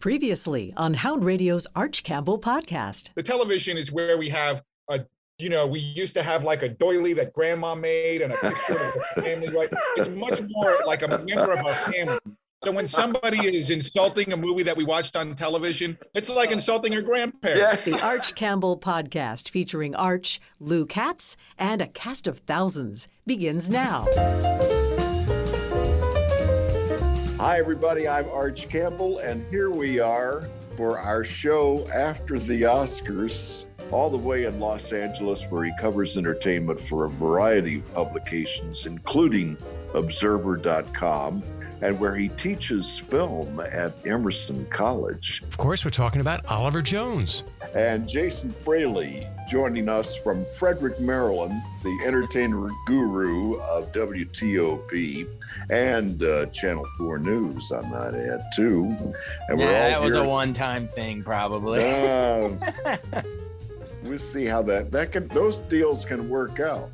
Previously on Hound Radio's Arch Campbell podcast. The television is where we have a, you know, we used to have like a doily that grandma made and a picture of the family. Right? It's much more like a member of our family. So when somebody is insulting a movie that we watched on television, it's like insulting your grandparents. The Arch Campbell podcast featuring Arch, Lou Katz, and a cast of thousands begins now. Hi, everybody. I'm Arch Campbell, and here we are for our show after the Oscars, all the way in Los Angeles, where he covers entertainment for a variety of publications, including Observer.com, and where he teaches film at Emerson College. Of course, we're talking about Oliver Jones. And Jason Fraley joining us from Frederick, Maryland, the entertainer guru of WTOP and uh, Channel 4 News, I might add, too. And yeah, that was a one time thing, probably. Uh, we'll see how that, that can, those deals can work out.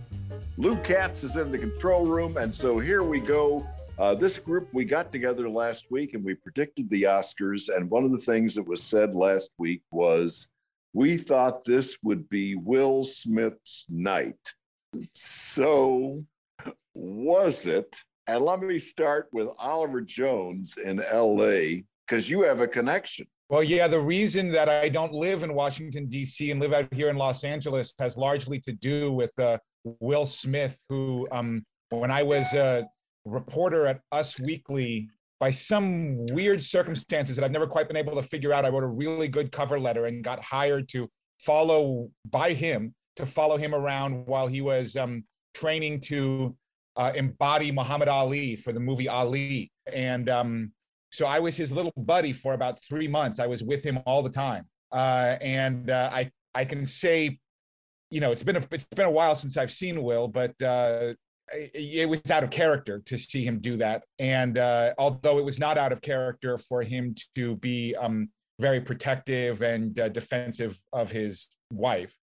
Lou Katz is in the control room, and so here we go. Uh, this group, we got together last week and we predicted the Oscars. And one of the things that was said last week was we thought this would be Will Smith's night. So, was it? And let me start with Oliver Jones in LA, because you have a connection. Well, yeah, the reason that I don't live in Washington, D.C. and live out here in Los Angeles has largely to do with uh, Will Smith, who, um, when I was a reporter at Us Weekly, by some weird circumstances that I've never quite been able to figure out, I wrote a really good cover letter and got hired to follow by him to follow him around while he was um, training to uh, embody Muhammad Ali for the movie Ali. And um, so I was his little buddy for about three months. I was with him all the time. Uh, and uh, I, I can say you know, it's been a, it's been a while since I've seen Will, but uh, it, was out of character to see him do that. And uh, although it was not out of character for him to be um, very protective and uh, defensive of his wife,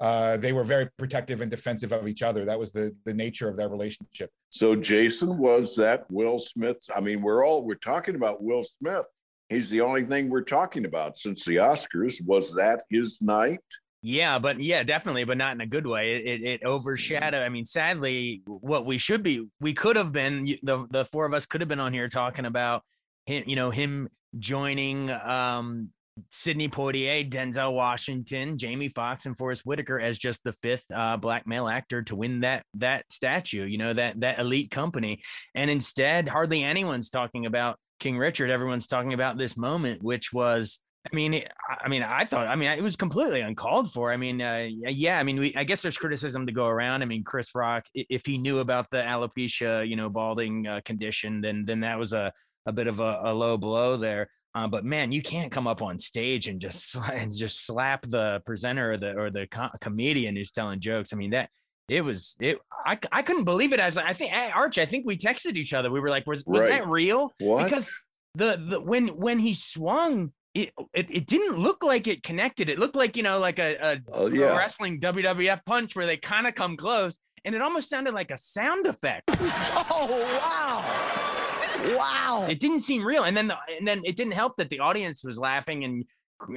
uh, they were very protective and defensive of each other. That was the the nature of their relationship. So Jason was that Will Smith's. I mean, we're all we're talking about Will Smith. He's the only thing we're talking about since the Oscars. Was that his night? Yeah, but yeah, definitely, but not in a good way. It, it, it overshadowed. I mean, sadly, what we should be, we could have been the the four of us could have been on here talking about him, you know, him joining um Sidney Poitier, Denzel Washington, Jamie Foxx, and Forest Whitaker as just the fifth uh, black male actor to win that that statue. You know that that elite company, and instead, hardly anyone's talking about King Richard. Everyone's talking about this moment, which was I mean, I mean, I thought, I mean, it was completely uncalled for. I mean, uh, yeah, I mean, we, I guess there's criticism to go around. I mean, Chris Rock, if he knew about the alopecia, you know, balding uh, condition, then then that was a a bit of a, a low blow there. Uh, but man, you can't come up on stage and just and just slap the presenter or the or the co- comedian who's telling jokes. I mean, that it was it. I, I couldn't believe it. As I think Arch, I think we texted each other. We were like, was was right. that real? What? Because the the when when he swung it, it, it didn't look like it connected. It looked like, you know, like a, a oh, yeah. wrestling WWF punch where they kind of come close. And it almost sounded like a sound effect. Oh, wow. Wow. It didn't seem real. And then, the, and then it didn't help that the audience was laughing and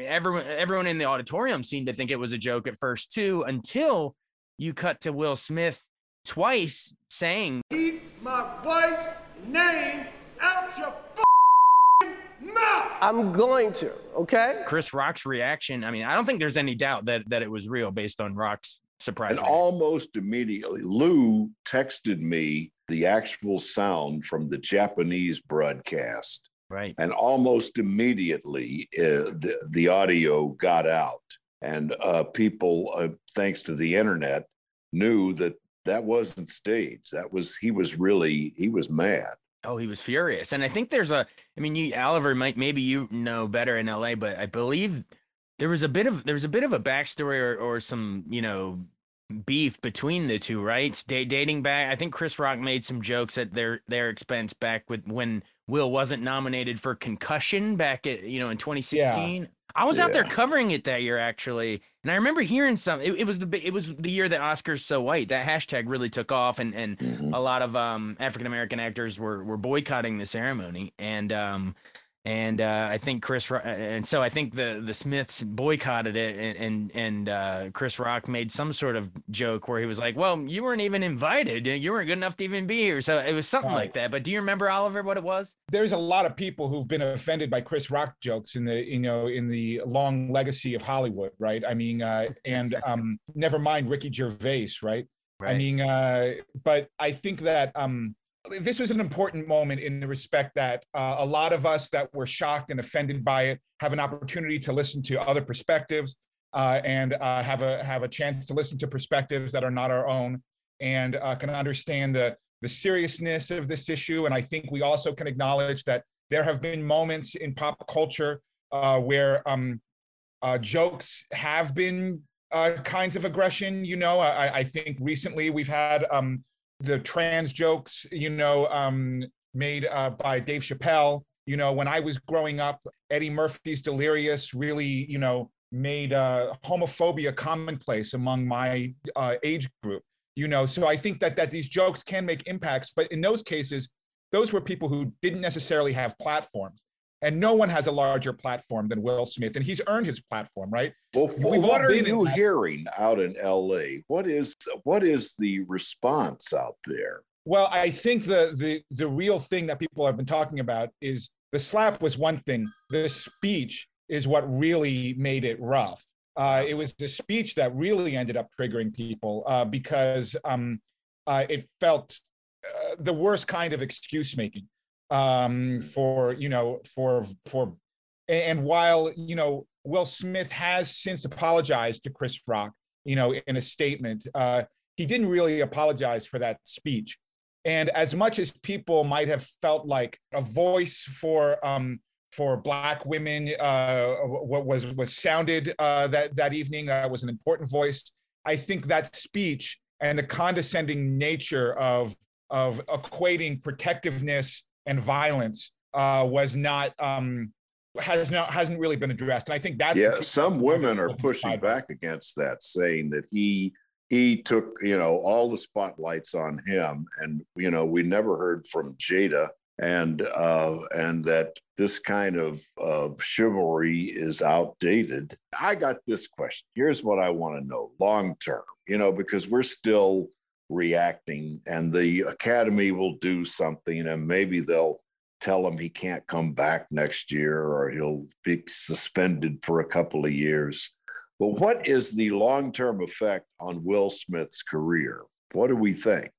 everyone, everyone in the auditorium seemed to think it was a joke at first too, until you cut to Will Smith twice saying, Keep my wife's name out your no! I'm going to, okay? Chris Rock's reaction, I mean, I don't think there's any doubt that that it was real based on Rock's surprise. And almost immediately, Lou texted me the actual sound from the Japanese broadcast. Right. And almost immediately, uh, the, the audio got out. And uh, people, uh, thanks to the internet, knew that that wasn't staged. That was, he was really, he was mad. Oh, he was furious. And I think there's a, I mean, you, Oliver, might, maybe you know better in LA, but I believe there was a bit of, there was a bit of a backstory or, or some, you know, beef between the two, right? D- dating back, I think Chris Rock made some jokes at their, their expense back with when Will wasn't nominated for concussion back at, you know, in 2016. Yeah. I was yeah. out there covering it that year actually, and I remember hearing some. It, it, was the it was the year that Oscars so white. That hashtag really took off, and and mm-hmm. a lot of um, African American actors were were boycotting the ceremony. And um, and uh, I think Chris and so I think the the Smiths boycotted it, and and, and uh, Chris Rock made some sort of joke where he was like, "Well, you weren't even invited. You weren't good enough to even be here." So it was something right. like that. But do you remember Oliver what it was? There's a lot of people who've been offended by Chris Rock jokes in the you know in the long legacy of Hollywood, right? I mean, uh, and um, never mind Ricky Gervais, right? right. I mean, uh, but I think that um, this was an important moment in the respect that uh, a lot of us that were shocked and offended by it have an opportunity to listen to other perspectives uh, and uh, have a have a chance to listen to perspectives that are not our own and uh, can understand the the seriousness of this issue. And I think we also can acknowledge that there have been moments in pop culture uh, where um, uh, jokes have been kinds of aggression. You know, I, I think recently we've had. Um, the trans jokes, you know, um, made uh, by Dave Chappelle. You know, when I was growing up, Eddie Murphy's Delirious really, you know, made uh, homophobia commonplace among my uh, age group. You know, so I think that that these jokes can make impacts, but in those cases, those were people who didn't necessarily have platforms and no one has a larger platform than Will Smith, and he's earned his platform, right? Well, We've what are you hearing out in LA? What is what is the response out there? Well, I think the the the real thing that people have been talking about is the slap was one thing. The speech is what really made it rough. Uh, it was the speech that really ended up triggering people uh, because um, uh, it felt uh, the worst kind of excuse making um, for you know for for and while you know Will Smith has since apologized to Chris Rock, you know, in a statement, uh, he didn't really apologize for that speech. And as much as people might have felt like a voice for um, for Black women, uh, was was sounded uh, that that evening uh, was an important voice. I think that speech and the condescending nature of of equating protectiveness and violence uh, was not um, has not hasn't really been addressed. And I think that's yeah. Some women are pushing back against that, saying that he he took you know all the spotlights on him, and you know we never heard from Jada, and uh, and that this kind of of chivalry is outdated. I got this question. Here's what I want to know: long term, you know, because we're still reacting and the academy will do something and maybe they'll tell him he can't come back next year or he'll be suspended for a couple of years but what is the long-term effect on will smith's career what do we think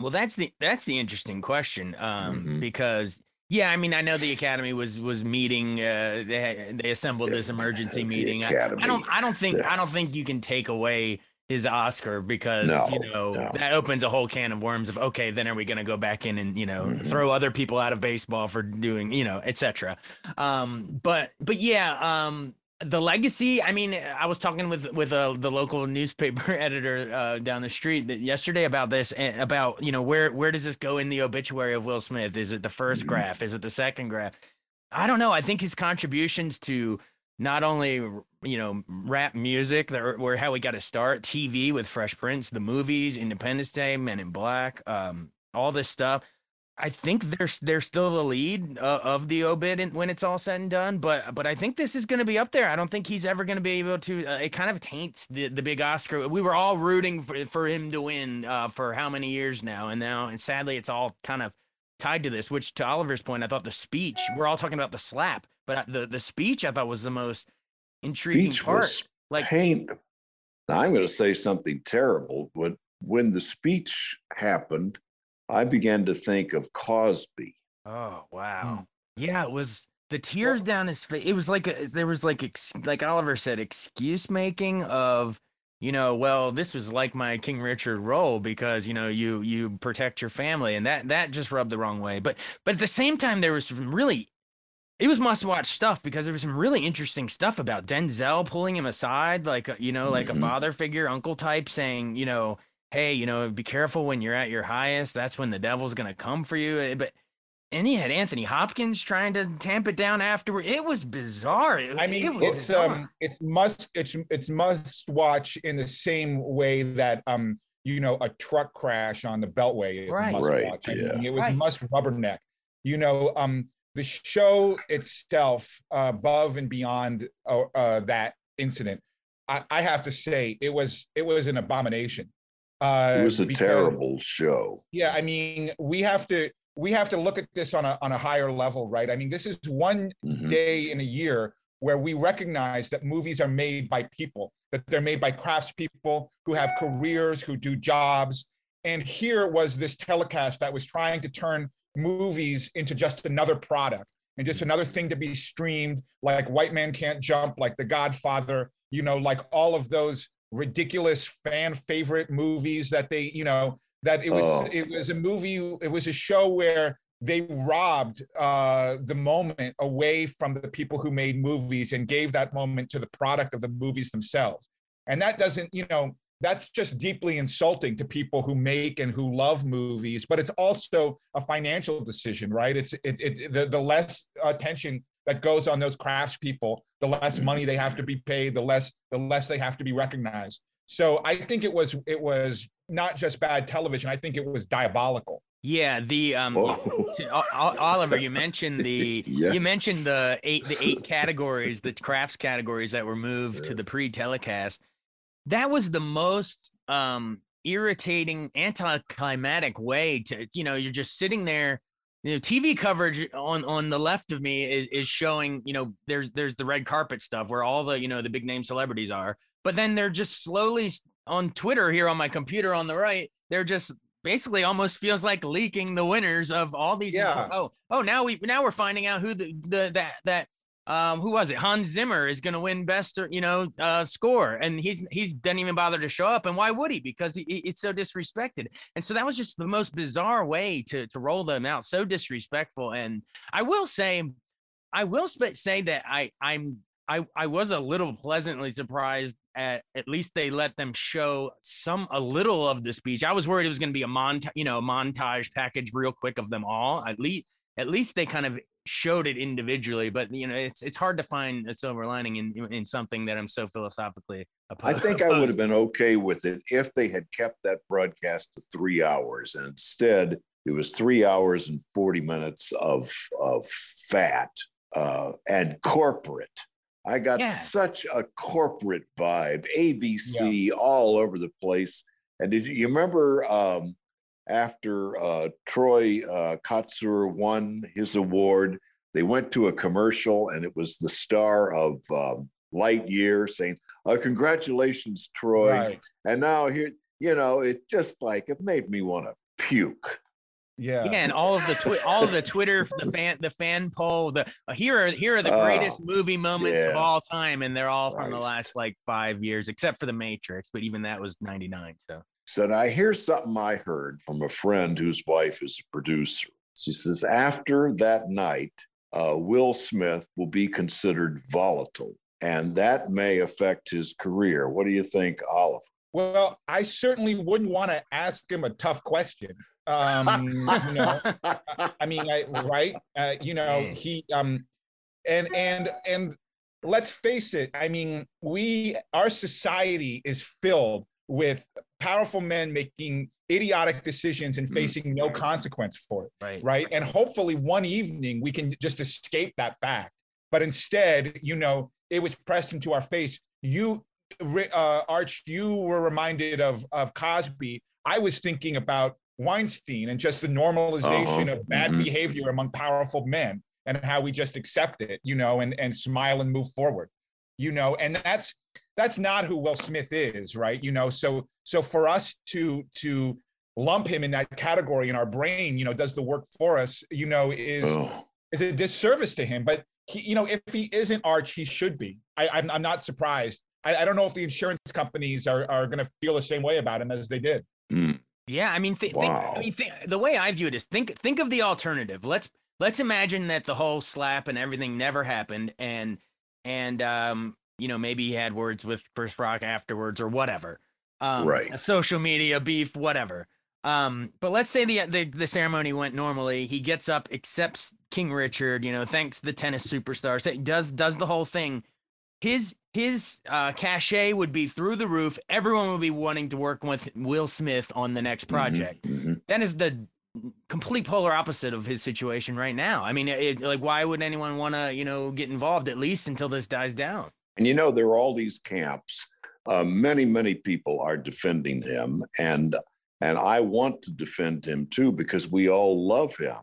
well that's the that's the interesting question um, mm-hmm. because yeah, I mean, I know the academy was was meeting. Uh, they they assembled this emergency meeting. I, I, don't. I don't think. Yeah. I don't think you can take away his Oscar because no, you know no. that opens a whole can of worms of okay then are we going to go back in and you know mm-hmm. throw other people out of baseball for doing you know etc um but but yeah um the legacy i mean i was talking with with uh, the local newspaper editor uh, down the street yesterday about this and about you know where where does this go in the obituary of will smith is it the 1st mm-hmm. graph is it the second graph i don't know i think his contributions to not only you know rap music that where how we got to start tv with fresh prince the movies independence day men in black um all this stuff. I think they're they're still the lead uh, of the obit when it's all said and done but but i think this is going to be up there. I don't think he's ever going to be able to uh, it kind of taints the the big oscar. We were all rooting for, for him to win uh, for how many years now? And now and sadly it's all kind of tied to this which to oliver's point i thought the speech we're all talking about the slap but the the speech I thought was the most intriguing speech part. Was like pain. Now I'm going to say something terrible, but when the speech happened, I began to think of Cosby. Oh wow! Hmm. Yeah, it was the tears well, down his face. It was like a, there was like ex, like Oliver said, excuse making of you know, well, this was like my King Richard role because you know you you protect your family, and that that just rubbed the wrong way. But but at the same time, there was some really it was must watch stuff because there was some really interesting stuff about Denzel pulling him aside, like uh, you know, like mm-hmm. a father figure, uncle type, saying, you know, hey, you know, be careful when you're at your highest. That's when the devil's gonna come for you. Eh, but and he had Anthony Hopkins trying to tamp it down afterward. It was bizarre. It, I mean, it it's bizarre. um, it's must it's it's must watch in the same way that um, you know, a truck crash on the Beltway is right. must right. watch. I yeah. mean, it was right. must rubberneck. You know, um, the show itself, uh, above and beyond uh, uh, that incident, I, I, have to say it was it was an abomination. Uh, it was a because, terrible show. Yeah, I mean, we have to we have to look at this on a on a higher level, right? I mean, this is one mm-hmm. day in a year where we recognize that movies are made by people, that they're made by craftspeople who have careers, who do jobs. And here was this telecast that was trying to turn movies into just another product and just another thing to be streamed, like White Men Can't Jump, like The Godfather, you know, like all of those ridiculous fan favorite movies that they, you know, that it was oh. it was a movie, it was a show where they robbed uh, the moment away from the people who made movies and gave that moment to the product of the movies themselves. And that doesn't, you know, that's just deeply insulting to people who make and who love movies. But it's also a financial decision, right? It's it, it the, the less attention that goes on those craftspeople, the less money they have to be paid, the less the less they have to be recognized. So I think it was it was not just bad television. I think it was diabolical. Yeah, the um, Oliver, you mentioned the yes. you mentioned the eight the eight categories, the crafts categories that were moved to the pre-telecast. That was the most um irritating, anticlimactic way to you know you're just sitting there. You know, TV coverage on on the left of me is is showing you know there's there's the red carpet stuff where all the you know the big name celebrities are, but then they're just slowly on Twitter here on my computer on the right. They're just basically almost feels like leaking the winners of all these. Yeah. Oh, oh, now we now we're finding out who the, the that that um who was it? Hans Zimmer is going to win best you know uh score, and he's he's didn't even bother to show up. And why would he? Because he, it's so disrespected. And so that was just the most bizarre way to to roll them out. So disrespectful. And I will say, I will say that I I'm I I was a little pleasantly surprised at at least they let them show some a little of the speech. I was worried it was going to be a montage, you know, a montage package real quick of them all. At least at least they kind of showed it individually, but you know, it's it's hard to find a silver lining in in something that I'm so philosophically opposed. I think opposed. I would have been okay with it if they had kept that broadcast to 3 hours and instead it was 3 hours and 40 minutes of of fat uh, and corporate I got yeah. such a corporate vibe, ABC yeah. all over the place. And did you, you remember um, after uh, Troy uh, Kotsur won his award, they went to a commercial and it was the star of um, Lightyear saying, uh, "Congratulations, Troy!" Right. And now here, you know, it just like it made me want to puke. Yeah. Yeah, and all of the twi- all of the Twitter, the fan, the fan poll, the uh, here are here are the greatest oh, movie moments yeah. of all time, and they're all from the last like five years, except for the Matrix, but even that was ninety nine. So. So I hear something I heard from a friend whose wife is a producer. She says after that night, uh, Will Smith will be considered volatile, and that may affect his career. What do you think, Oliver? Well, I certainly wouldn't want to ask him a tough question. Um, you know, I mean, I, right? Uh, you know, he um, and and and let's face it. I mean, we our society is filled with powerful men making idiotic decisions and mm-hmm. facing no consequence for it. Right. Right. And hopefully, one evening we can just escape that fact. But instead, you know, it was pressed into our face. You uh, Arch, you were reminded of of Cosby. I was thinking about Weinstein and just the normalization uh-huh. of bad mm-hmm. behavior among powerful men and how we just accept it, you know, and and smile and move forward, you know, and that's that's not who Will Smith is, right? You know, so so for us to to lump him in that category in our brain, you know, does the work for us, you know, is oh. is a disservice to him. But he, you know, if he isn't Arch, he should be. I, I'm I'm not surprised I, I don't know if the insurance companies are, are going to feel the same way about him as they did. Mm. Yeah, I mean, th- wow. think, I mean, th- the way I view it is think think of the alternative. Let's let's imagine that the whole slap and everything never happened, and and um, you know, maybe he had words with Chris Rock afterwards or whatever. Um, right. Social media beef, whatever. Um, but let's say the, the the ceremony went normally. He gets up, accepts King Richard. You know, thanks the tennis superstars. Does does the whole thing his his uh, cachet would be through the roof. Everyone would be wanting to work with Will Smith on the next mm-hmm, project. Mm-hmm, mm-hmm. That is the complete polar opposite of his situation right now. I mean, it, like, why would anyone want to, you know, get involved at least until this dies down? And you know, there are all these camps. Uh, many, many people are defending him, and and I want to defend him too because we all love him,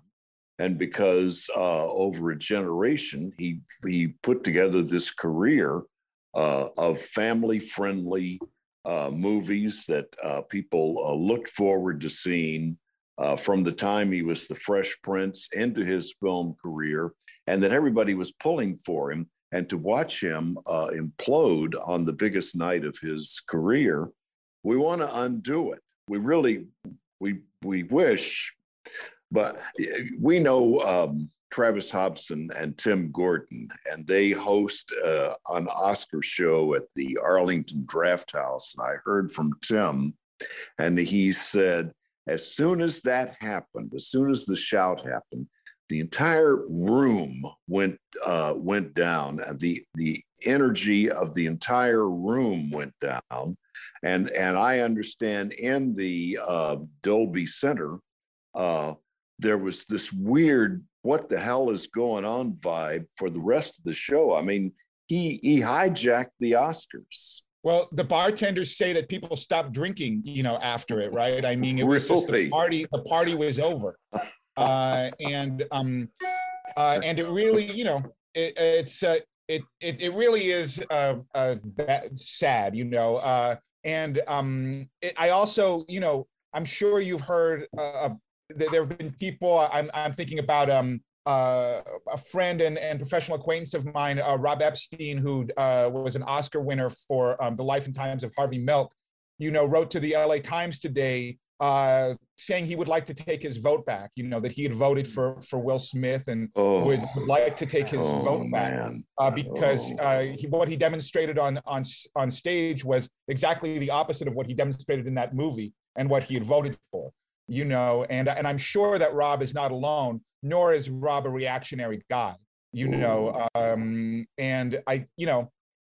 and because uh, over a generation he he put together this career uh, of family-friendly uh, movies that uh, people uh, looked forward to seeing uh, from the time he was the Fresh Prince into his film career, and that everybody was pulling for him. And to watch him uh, implode on the biggest night of his career, we want to undo it. We really, we we wish, but eh, we know um, Travis Hobson and Tim Gordon, and they host uh, an Oscar show at the Arlington Draft House. And I heard from Tim, and he said as soon as that happened, as soon as the shout happened, the entire room went uh, went down, and the the energy of the entire room went down. And and I understand in the uh, Dolby Center, uh, there was this weird "what the hell is going on" vibe for the rest of the show. I mean, he he hijacked the Oscars. Well, the bartenders say that people stopped drinking, you know, after it, right? I mean, it was just the party. The party was over, uh, and um, uh, and it really, you know, it, it's uh, it, it it really is uh, uh, sad, you know. Uh, and um, it, I also, you know, I'm sure you've heard uh, there have been people. I'm I'm thinking about um uh, a friend and, and professional acquaintance of mine, uh, Rob Epstein, who uh, was an Oscar winner for um, The Life and Times of Harvey Milk, you know, wrote to the LA Times today uh, saying he would like to take his vote back. You know that he had voted for for Will Smith and oh. would, would, like to take his oh, vote back uh, because oh. uh, he, what he demonstrated on on on stage was exactly the opposite of what he demonstrated in that movie and what he had voted for. You know, and and I'm sure that Rob is not alone nor is Rob a reactionary guy, you know. Um, and I, you know,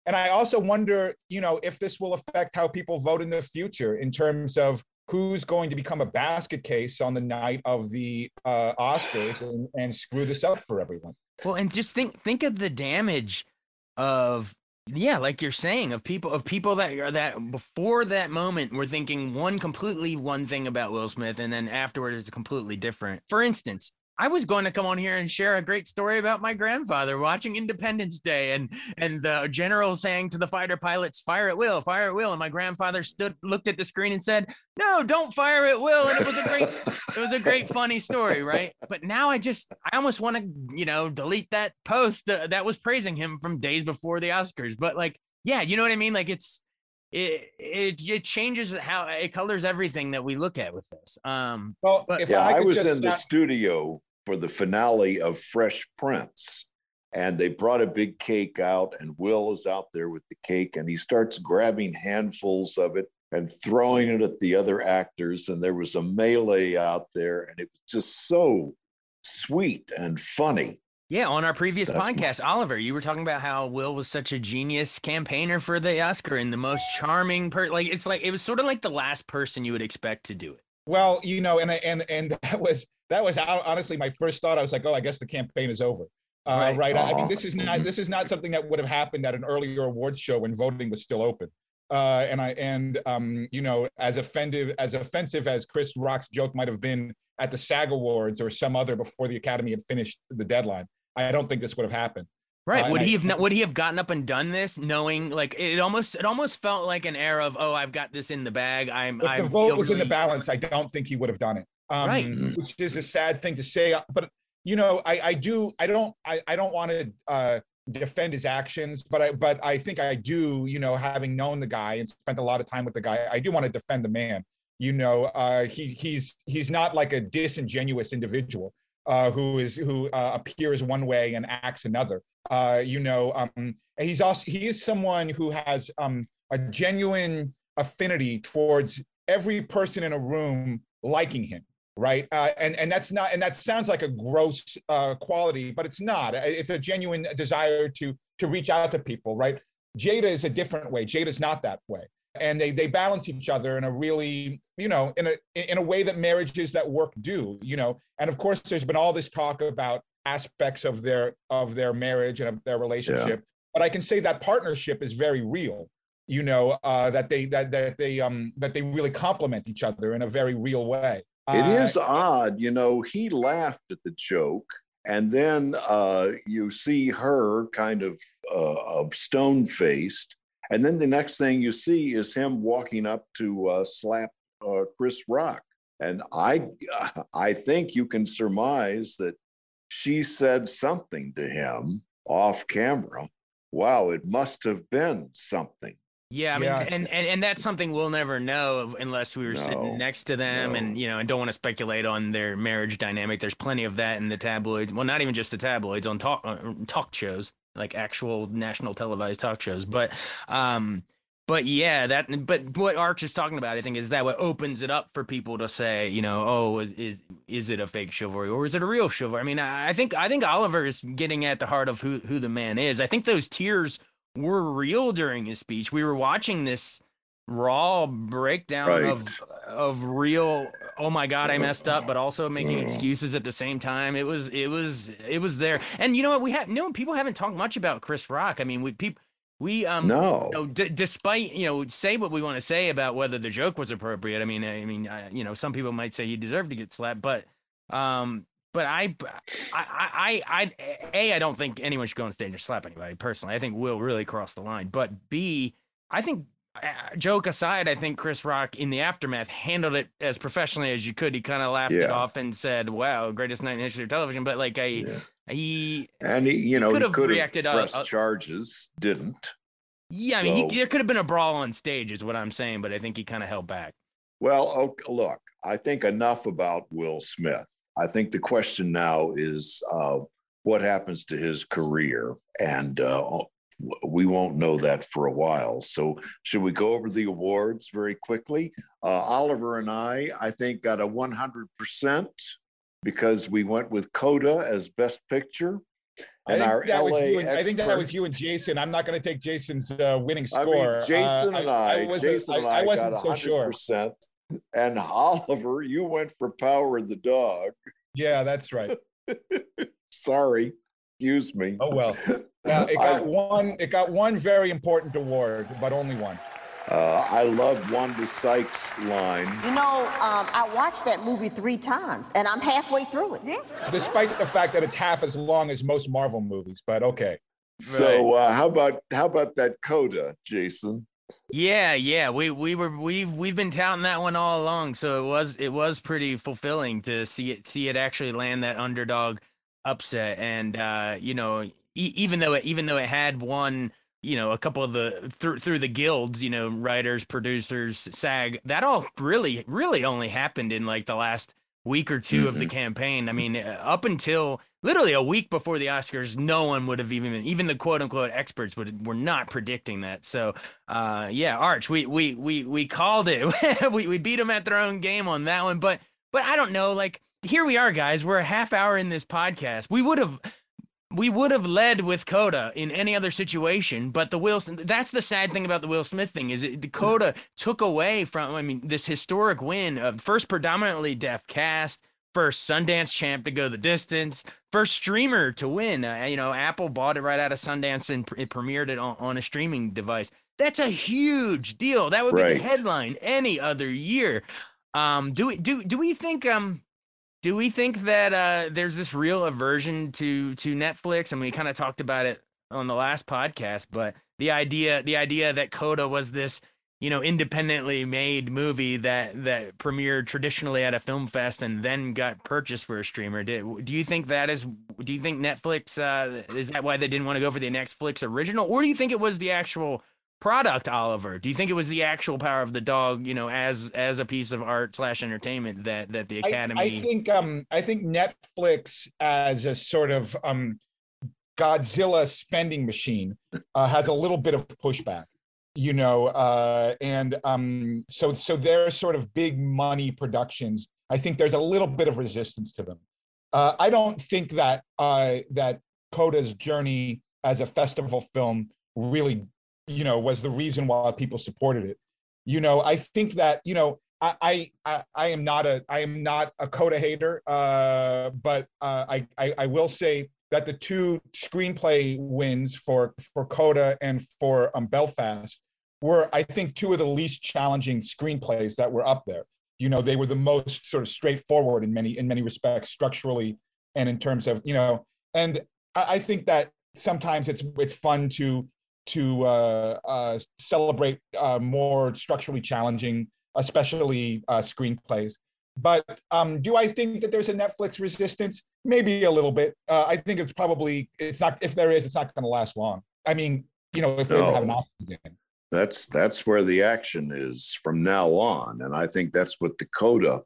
and I also wonder, you know, if this will affect how people vote in the future in terms of who's going to become a basket case on the night of the uh, Oscars and, and screw this up for everyone. Well, and just think think of the damage of yeah like you're saying of people of people that are that before that moment were thinking one completely one thing about will smith and then afterwards it's completely different for instance I was going to come on here and share a great story about my grandfather watching Independence Day and and the general saying to the fighter pilots, "Fire at will, fire at will." And my grandfather stood, looked at the screen, and said, "No, don't fire at will." And it was a great, it was a great funny story, right? But now I just, I almost want to, you know, delete that post uh, that was praising him from days before the Oscars. But like, yeah, you know what I mean? Like it's it, it it changes how it colors everything that we look at with this. Um, well, but, yeah, I, I was in the studio for the finale of Fresh Prince, and they brought a big cake out, and Will is out there with the cake, and he starts grabbing handfuls of it and throwing it at the other actors, and there was a melee out there, and it was just so sweet and funny. Yeah, on our previous That's podcast, my- Oliver, you were talking about how Will was such a genius campaigner for the Oscar and the most charming per like it's like it was sort of like the last person you would expect to do it. Well, you know, and and and that was that was honestly my first thought. I was like, oh, I guess the campaign is over. Uh, right. right? I mean, this is not this is not something that would have happened at an earlier awards show when voting was still open. Uh, and I and um, you know, as offended as offensive as Chris Rock's joke might have been at the SAG Awards or some other before the Academy had finished the deadline, I don't think this would have happened. Right. Uh, would he have I, would he have gotten up and done this knowing like it almost it almost felt like an era of oh I've got this in the bag. I'm if I the vote was really... in the balance, I don't think he would have done it. Um, right. Which is a sad thing to say, but you know I I do I don't I I don't want to uh, defend his actions, but I but I think I do you know having known the guy and spent a lot of time with the guy, I do want to defend the man. You know, uh, he he's he's not like a disingenuous individual uh, who is who uh, appears one way and acts another. Uh, you know, um, he's also he is someone who has um, a genuine affinity towards every person in a room liking him right? Uh, and and that's not and that sounds like a gross uh, quality but it's not. It's a genuine desire to to reach out to people right? Jada is a different way. Jada's not that way and they they balance each other in a really you know in a in a way that marriages that work do you know and of course there's been all this talk about aspects of their of their marriage and of their relationship yeah. but i can say that partnership is very real you know uh, that they that that they um that they really complement each other in a very real way it uh, is odd you know he laughed at the joke and then uh, you see her kind of uh, of stone faced and then the next thing you see is him walking up to uh, slap uh, Chris Rock. And I, I think you can surmise that she said something to him off camera. Wow, it must have been something. Yeah, I mean, yeah. And, and and that's something we'll never know unless we were no, sitting next to them, no. and you know, and don't want to speculate on their marriage dynamic. There's plenty of that in the tabloids. Well, not even just the tabloids on talk uh, talk shows like actual national televised talk shows. But um but yeah, that but what Arch is talking about, I think, is that what opens it up for people to say, you know, oh, is is it a fake chivalry or is it a real chivalry? I mean, I think I think Oliver is getting at the heart of who who the man is. I think those tears were real during his speech. We were watching this raw breakdown right. of of real oh my god i messed up but also making excuses at the same time. It was it was it was there. And you know what? We have no people haven't talked much about chris rock. I mean we people we um no. you know, d- despite you know say what we want to say about whether the joke was appropriate i mean i mean I, you know some people might say he deserved to get slapped but um but I, I, I, I, a, I don't think anyone should go on stage and slap anybody personally. I think Will really crossed the line. But B, I think joke aside, I think Chris Rock in the aftermath handled it as professionally as you could. He kind of laughed yeah. it off and said, "Wow, greatest night in history of television." But like I, yeah. he and he, you know, could have reacted. Pressed uh, charges didn't. Yeah, I mean, he, there could have been a brawl on stage, is what I'm saying. But I think he kind of held back. Well, okay, look, I think enough about Will Smith. I think the question now is uh, what happens to his career, and uh, we won't know that for a while. So, should we go over the awards very quickly? Uh, Oliver and I, I think, got a 100% because we went with Coda as Best Picture. And our LA and, I think that was you and Jason. I'm not going to take Jason's uh, winning score. I mean, Jason uh, and I, I, I Jason and I, I wasn't so sure. And Oliver, you went for Power of the Dog. Yeah, that's right. Sorry, excuse me. Oh well. Now it got I, one. It got one very important award, but only one. Uh, I love Wanda Sykes' line. You know, um, I watched that movie three times, and I'm halfway through it. Yeah. Despite the fact that it's half as long as most Marvel movies, but okay. So uh, how about how about that coda, Jason? Yeah, yeah, we we were we've we've been touting that one all along, so it was it was pretty fulfilling to see it see it actually land that underdog upset, and uh, you know even though it even though it had won you know a couple of the through through the guilds you know writers producers sag that all really really only happened in like the last week or 2 mm-hmm. of the mm-hmm. campaign. I mean uh, up until literally a week before the oscars no one would have even even the quote unquote experts would were not predicting that. So uh yeah arch we we we we called it. We, we beat them at their own game on that one. But but i don't know like here we are guys. We're a half hour in this podcast. We would have we would have led with Coda in any other situation, but the Will that's the sad thing about the Will Smith thing is it, Coda took away from I mean this historic win of first predominantly deaf cast, first Sundance champ to go the distance, first streamer to win. Uh, you know, Apple bought it right out of Sundance and it premiered it on, on a streaming device. That's a huge deal. That would be the headline any other year. Um, do we do do we think um do we think that uh, there's this real aversion to to Netflix? And we kind of talked about it on the last podcast, but the idea the idea that Coda was this you know independently made movie that that premiered traditionally at a film fest and then got purchased for a streamer. Did, do you think that is? Do you think Netflix uh, is that why they didn't want to go for the Netflix original, or do you think it was the actual product, Oliver? Do you think it was the actual power of the dog, you know, as as a piece of art slash entertainment that that the Academy? I, I think um I think Netflix as a sort of um Godzilla spending machine uh, has a little bit of pushback, you know, uh, and um so so their sort of big money productions. I think there's a little bit of resistance to them. Uh, I don't think that uh, that Coda's journey as a festival film really you know, was the reason why people supported it. You know, I think that you know I, I I am not a I am not a Coda hater, uh, but uh, I, I, I will say that the two screenplay wins for for Coda and for um, Belfast were I think two of the least challenging screenplays that were up there. You know, they were the most sort of straightforward in many in many respects, structurally and in terms of you know. And I, I think that sometimes it's it's fun to to uh, uh, celebrate uh, more structurally challenging especially uh, screenplays. But um, do I think that there's a Netflix resistance? Maybe a little bit. Uh, I think it's probably it's not. If there is, it's not going to last long. I mean, you know, if no. have an option again. That's that's where the action is from now on, and I think that's what the Coda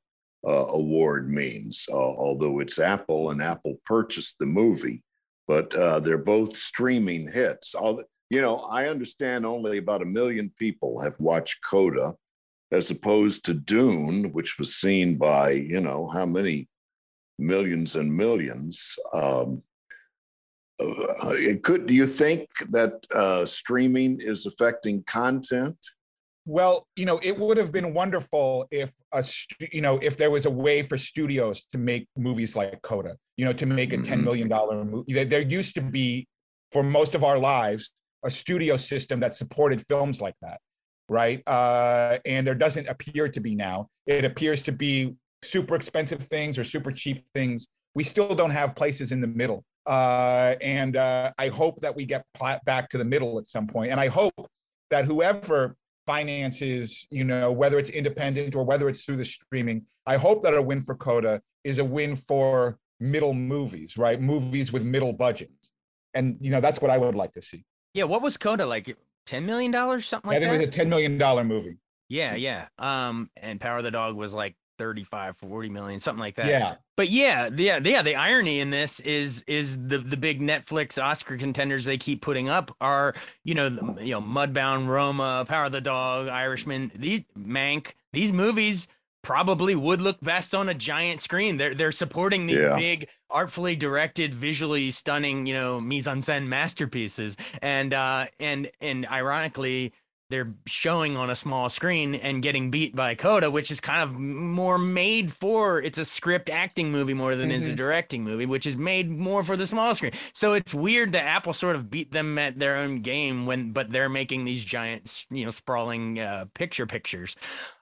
uh, award means. Uh, although it's Apple and Apple purchased the movie, but uh, they're both streaming hits. All, you know, I understand only about a million people have watched Coda, as opposed to Dune, which was seen by, you know, how many millions and millions. Um, uh, it could, do you think that uh, streaming is affecting content? Well, you know, it would have been wonderful if a, you know, if there was a way for studios to make movies like Coda, you know, to make a $10 mm-hmm. movie. There used to be, for most of our lives, a studio system that supported films like that right? Uh, and there doesn't appear to be now. It appears to be super expensive things or super cheap things. We still don't have places in the middle. Uh, and uh, I hope that we get back to the middle at some point. And I hope that whoever finances, you know, whether it's independent or whether it's through the streaming, I hope that a win for Coda is a win for middle movies, right? Movies with middle budgets. And, you know, that's what I would like to see. Yeah. What was Coda like? ten million dollars, something like that. I think it was a ten million dollar movie. Yeah, yeah. Um, and Power of the Dog was like 35 40 million something like that yeah but yeah yeah yeah the irony in this is is the the big netflix oscar contenders they keep putting up are you know the, you know mudbound roma power of the dog irishman these mank these movies probably would look best on a giant screen. They're they're supporting these yeah. big, artfully directed, visually stunning, you know, mise en scène masterpieces. And uh and and ironically, they're showing on a small screen and getting beat by Coda, which is kind of more made for it's a script acting movie more than mm-hmm. is a mm-hmm. directing movie, which is made more for the small screen. So it's weird that Apple sort of beat them at their own game when, but they're making these giant, you know, sprawling uh, picture pictures.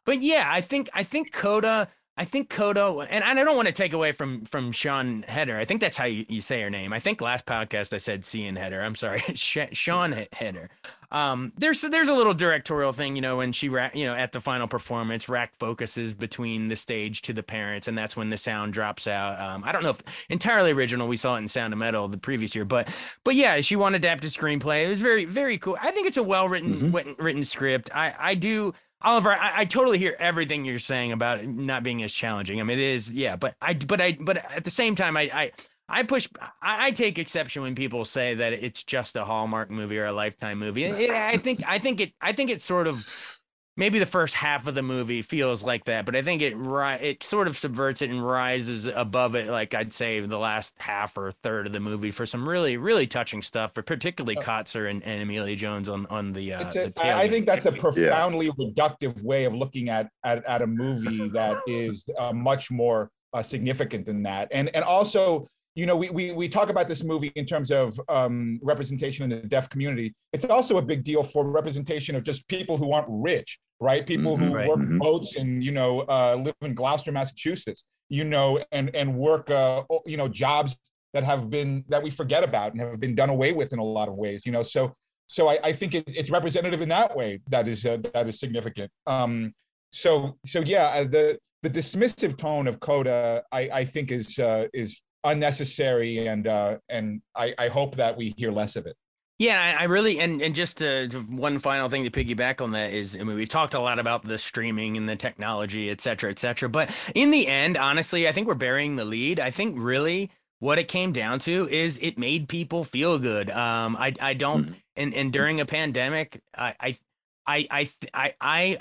But yeah, I think I think Coda I think Coda, and I don't want to take away from from Sean Heder. I think that's how you, you say her name. I think last podcast I said Cian Heder. I'm sorry, Sean Heder. Um, there's there's a little directorial thing, you know, when she you know at the final performance, rack focuses between the stage to the parents, and that's when the sound drops out. Um, I don't know if entirely original. We saw it in Sound of Metal the previous year, but but yeah, she won adapted screenplay. It was very very cool. I think it's a well written mm-hmm. written script. I I do Oliver, I, I, totally hear everything you're saying about it not being as challenging. I mean, it is, yeah, but I, but I, but at the same time, I, I, I push, I, I take exception when people say that it's just a Hallmark movie or a Lifetime movie. It, I think, I think it, I think it's sort of maybe the first half of the movie feels like that, but I think it it sort of subverts it and rises above it. Like I'd say the last half or third of the movie for some really really touching stuff, for particularly. Kotsur and, and Emilia Jones on on the. Uh, a, the I think that's a profoundly yeah. reductive way of looking at at, at a movie that is uh, much more uh, significant than that, and and also you know, we, we, we talk about this movie in terms of um, representation in the deaf community. It's also a big deal for representation of just people who aren't rich, right? People mm-hmm, who right. work mm-hmm. boats and, you know, uh, live in Gloucester, Massachusetts, you know, and, and work, uh, you know, jobs that have been, that we forget about and have been done away with in a lot of ways, you know? So, so I, I think it, it's representative in that way that is, uh, that is significant. Um, so, so yeah, uh, the, the dismissive tone of Coda, I, I think is, uh, is unnecessary, and uh, and I, I hope that we hear less of it. Yeah, I really and and just to, to, one final thing to piggyback on that is I mean we've talked a lot about the streaming and the technology, et cetera, et cetera. But in the end, honestly, I think we're burying the lead. I think really what it came down to is it made people feel good. Um, I I don't mm-hmm. and and during a pandemic, I I I I I, I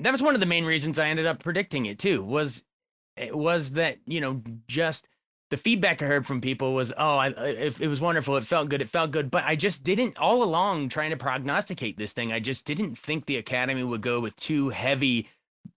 that was one of the main reasons I ended up predicting it too was it was that you know just the feedback I heard from people was, oh, I, it, it was wonderful. It felt good. It felt good. But I just didn't, all along trying to prognosticate this thing, I just didn't think the Academy would go with two heavy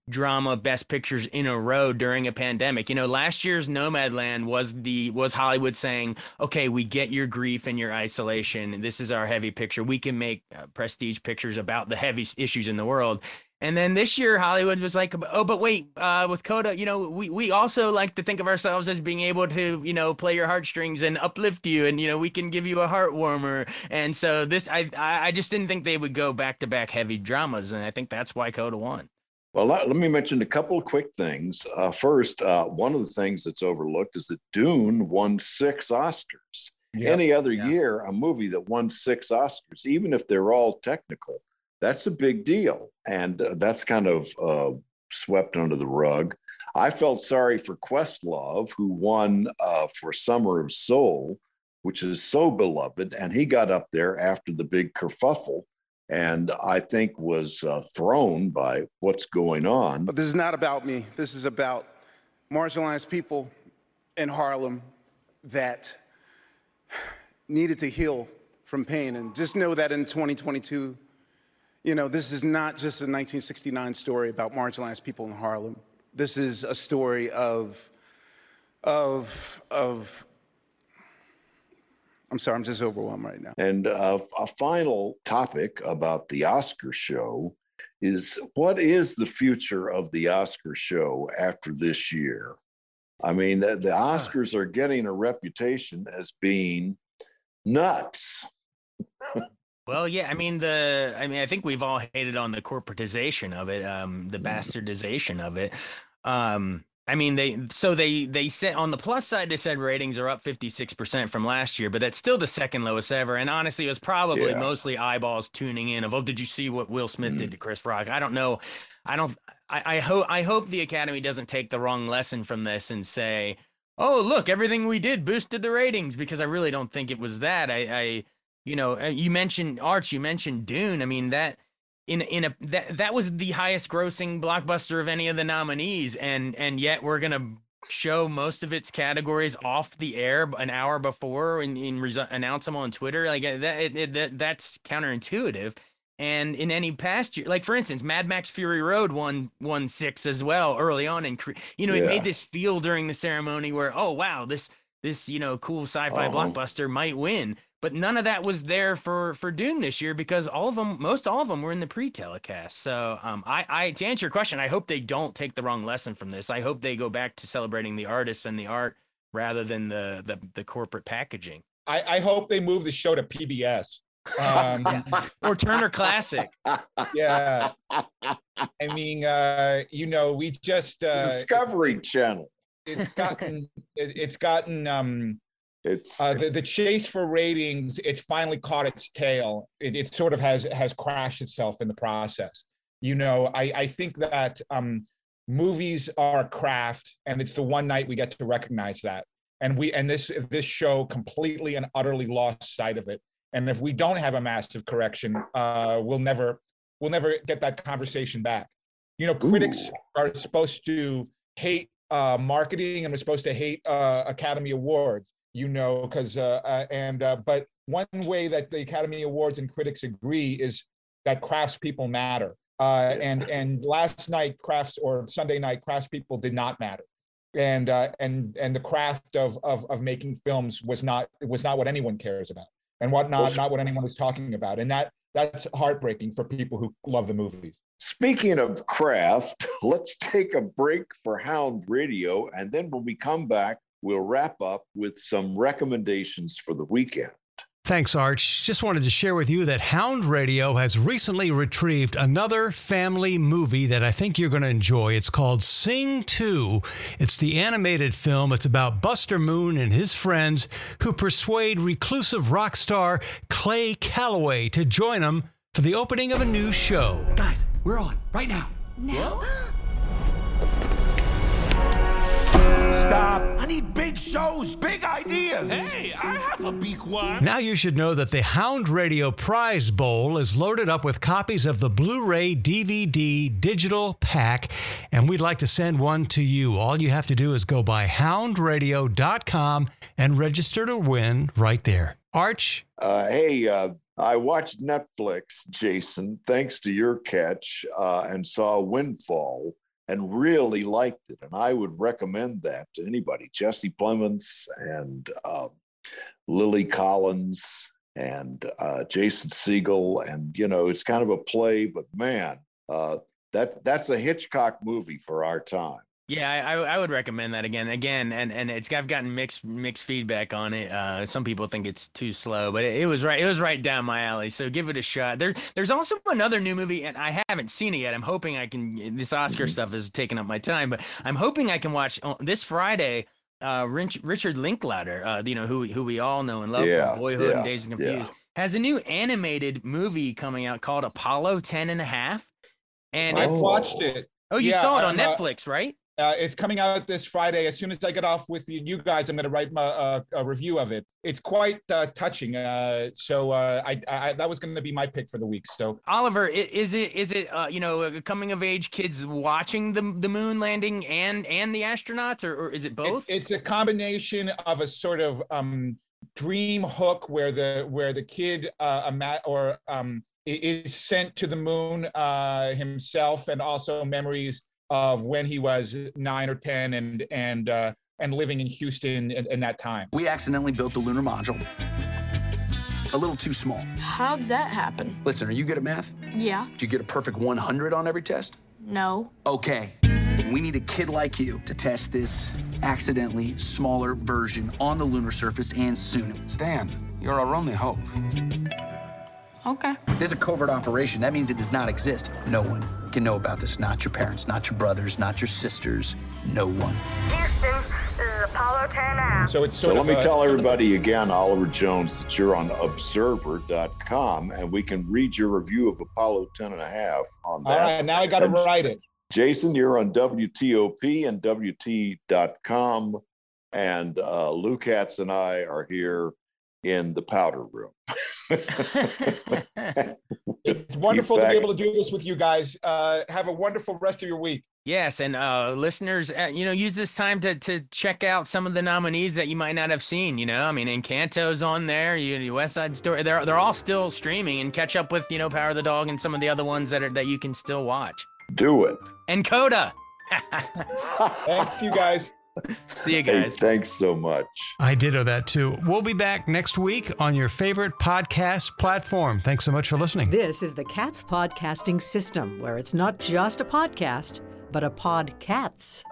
drama best pictures in a row during a pandemic. You know, last year's Nomadland was the was Hollywood saying, "Okay, we get your grief and your isolation. This is our heavy picture. We can make uh, prestige pictures about the heavy issues in the world." And then this year, Hollywood was like, "Oh, but wait, uh, with Coda, you know, we we also like to think of ourselves as being able to, you know, play your heartstrings and uplift you, and you know, we can give you a heart warmer." And so this, I I just didn't think they would go back to back heavy dramas, and I think that's why Coda won. Well, let, let me mention a couple of quick things. Uh, first, uh, one of the things that's overlooked is that Dune won six Oscars. Yep. Any other yeah. year, a movie that won six Oscars, even if they're all technical, that's a big deal. And uh, that's kind of uh, swept under the rug. I felt sorry for Questlove, who won uh, for Summer of Soul, which is so beloved. And he got up there after the big kerfuffle and I think was uh, thrown by what's going on. But this is not about me. This is about marginalized people in Harlem that needed to heal from pain. And just know that in 2022, you know, this is not just a 1969 story about marginalized people in Harlem. This is a story of, of, of I'm sorry, I'm just overwhelmed right now. And uh, a final topic about the Oscar show is what is the future of the Oscar show after this year? I mean, the, the Oscars are getting a reputation as being nuts. Well, yeah, I mean the I mean I think we've all hated on the corporatization of it, um the mm. bastardization of it. Um I mean, they so they they said on the plus side they said ratings are up 56% from last year, but that's still the second lowest ever. And honestly, it was probably yeah. mostly eyeballs tuning in of oh, did you see what Will Smith mm. did to Chris Rock? I don't know. I don't I, I hope I hope the Academy doesn't take the wrong lesson from this and say, oh look, everything we did boosted the ratings because I really don't think it was that. I, I you know, uh, you mentioned Arch, you mentioned Dune. I mean that in in a that that was the highest grossing blockbuster of any of the nominees and and yet we're going to show most of its categories off the air an hour before and, announce them on Twitter like uh, that, it, it, that that's counterintuitive and in any past year like for instance Mad Max Fury Road won won 6 as well early on and you know yeah. it made this feel during the ceremony where oh wow this this you know cool sci-fi uh-huh. blockbuster might win but none of that was there for for Dune this year because all of them, most all of them, were in the pre-telecast. So, um, I, I to answer your question, I hope they don't take the wrong lesson from this. I hope they go back to celebrating the artists and the art rather than the the, the corporate packaging. I, I hope they move the show to PBS um, or Turner Classic. Yeah, I mean, uh, you know, we just uh, Discovery Channel. It's gotten it, it's gotten um it's uh, the, the chase for ratings. It's finally caught its tail. It, it sort of has has crashed itself in the process. You know, I I think that um, movies are a craft, and it's the one night we get to recognize that. And we and this this show completely and utterly lost sight of it. And if we don't have a massive correction, uh, we'll never we'll never get that conversation back. You know, critics Ooh. are supposed to hate uh, marketing and we're supposed to hate uh, Academy Awards you know, because uh, uh, and uh, but one way that the Academy Awards and critics agree is that craftspeople matter. Uh, and and last night, crafts or Sunday night, craftspeople did not matter, and uh, and and the craft of, of of making films was not was not what anyone cares about, and what not not what anyone was talking about, and that that's heartbreaking for people who love the movies. Speaking of craft, let's take a break for Hound Radio, and then when we come back, we'll wrap up with some recommendations for the weekend. Thanks, Arch. Just wanted to share with you that Hound Radio has recently retrieved another family movie that I think you're going to enjoy. It's called Sing 2. It's the animated film. It's about Buster Moon and his friends who persuade reclusive rock star Clay Calloway to join them for the opening of a new show. Guys, we're on right now. Now? Stop. I need big shows, big ideas. Hey, I have a big one. Now you should know that the Hound Radio Prize Bowl is loaded up with copies of the Blu ray DVD digital pack, and we'd like to send one to you. All you have to do is go by houndradio.com and register to win right there. Arch? Uh, hey, uh, I watched Netflix, Jason, thanks to your catch, uh, and saw Windfall and really liked it. And I would recommend that to anybody. Jesse Plemons and um, Lily Collins and uh, Jason Segel. And, you know, it's kind of a play, but man, uh, that that's a Hitchcock movie for our time. Yeah, I, I would recommend that again, again, and and it's I've gotten mixed mixed feedback on it. Uh, some people think it's too slow, but it, it, was right. It was right down my alley. So give it a shot. There, there's also another new movie, and I haven't seen it yet. I'm hoping I can. This Oscar mm-hmm. stuff is taking up my time, but I'm hoping I can watch this Friday. Uh, Richard Linklater, uh, you know who who we all know and love yeah, from Boyhood yeah, and Dazed and Confused, yeah. has a new animated movie coming out called Apollo 10 and a half. And I've watched it. Oh, you saw it on uh, Netflix, right? Uh, it's coming out this Friday. As soon as I get off with you guys, I'm going to write my, uh, a review of it. It's quite uh, touching. Uh, so uh, I, I, that was going to be my pick for the week. So Oliver, is it is it uh, you know coming of age kids watching the the moon landing and and the astronauts, or, or is it both? It, it's a combination of a sort of um, dream hook where the where the kid uh, or um, is sent to the moon himself, and also memories of when he was nine or ten and and uh, and living in Houston in, in that time. We accidentally built the lunar module a little too small. How'd that happen? Listen, are you good at math? Yeah. Did you get a perfect 100 on every test? No. Okay. We need a kid like you to test this accidentally smaller version on the lunar surface and soon. Stan, you're our only hope. Okay. This is a covert operation. That means it does not exist. No one can know about this. Not your parents, not your brothers, not your sisters. No one. Houston, this is Apollo 10 now. So it's so let me tell everybody again, Oliver Jones, that you're on observer.com and we can read your review of Apollo 10 and a half on that. All right, now I got to write it. Jason, you're on WTOP and WT.com. And uh, Lou Katz and I are here in the powder room. it's wonderful to be able to do this with you guys. Uh, have a wonderful rest of your week. Yes, and uh, listeners, uh, you know, use this time to to check out some of the nominees that you might not have seen. You know, I mean, Encanto's on there. You, West Side Story. They're they're all still streaming, and catch up with you know Power of the Dog and some of the other ones that are that you can still watch. Do it. And Coda. Thank you guys. See you guys. Hey, thanks so much. I ditto that too. We'll be back next week on your favorite podcast platform. Thanks so much for listening. This is the CATS Podcasting System, where it's not just a podcast, but a podcats.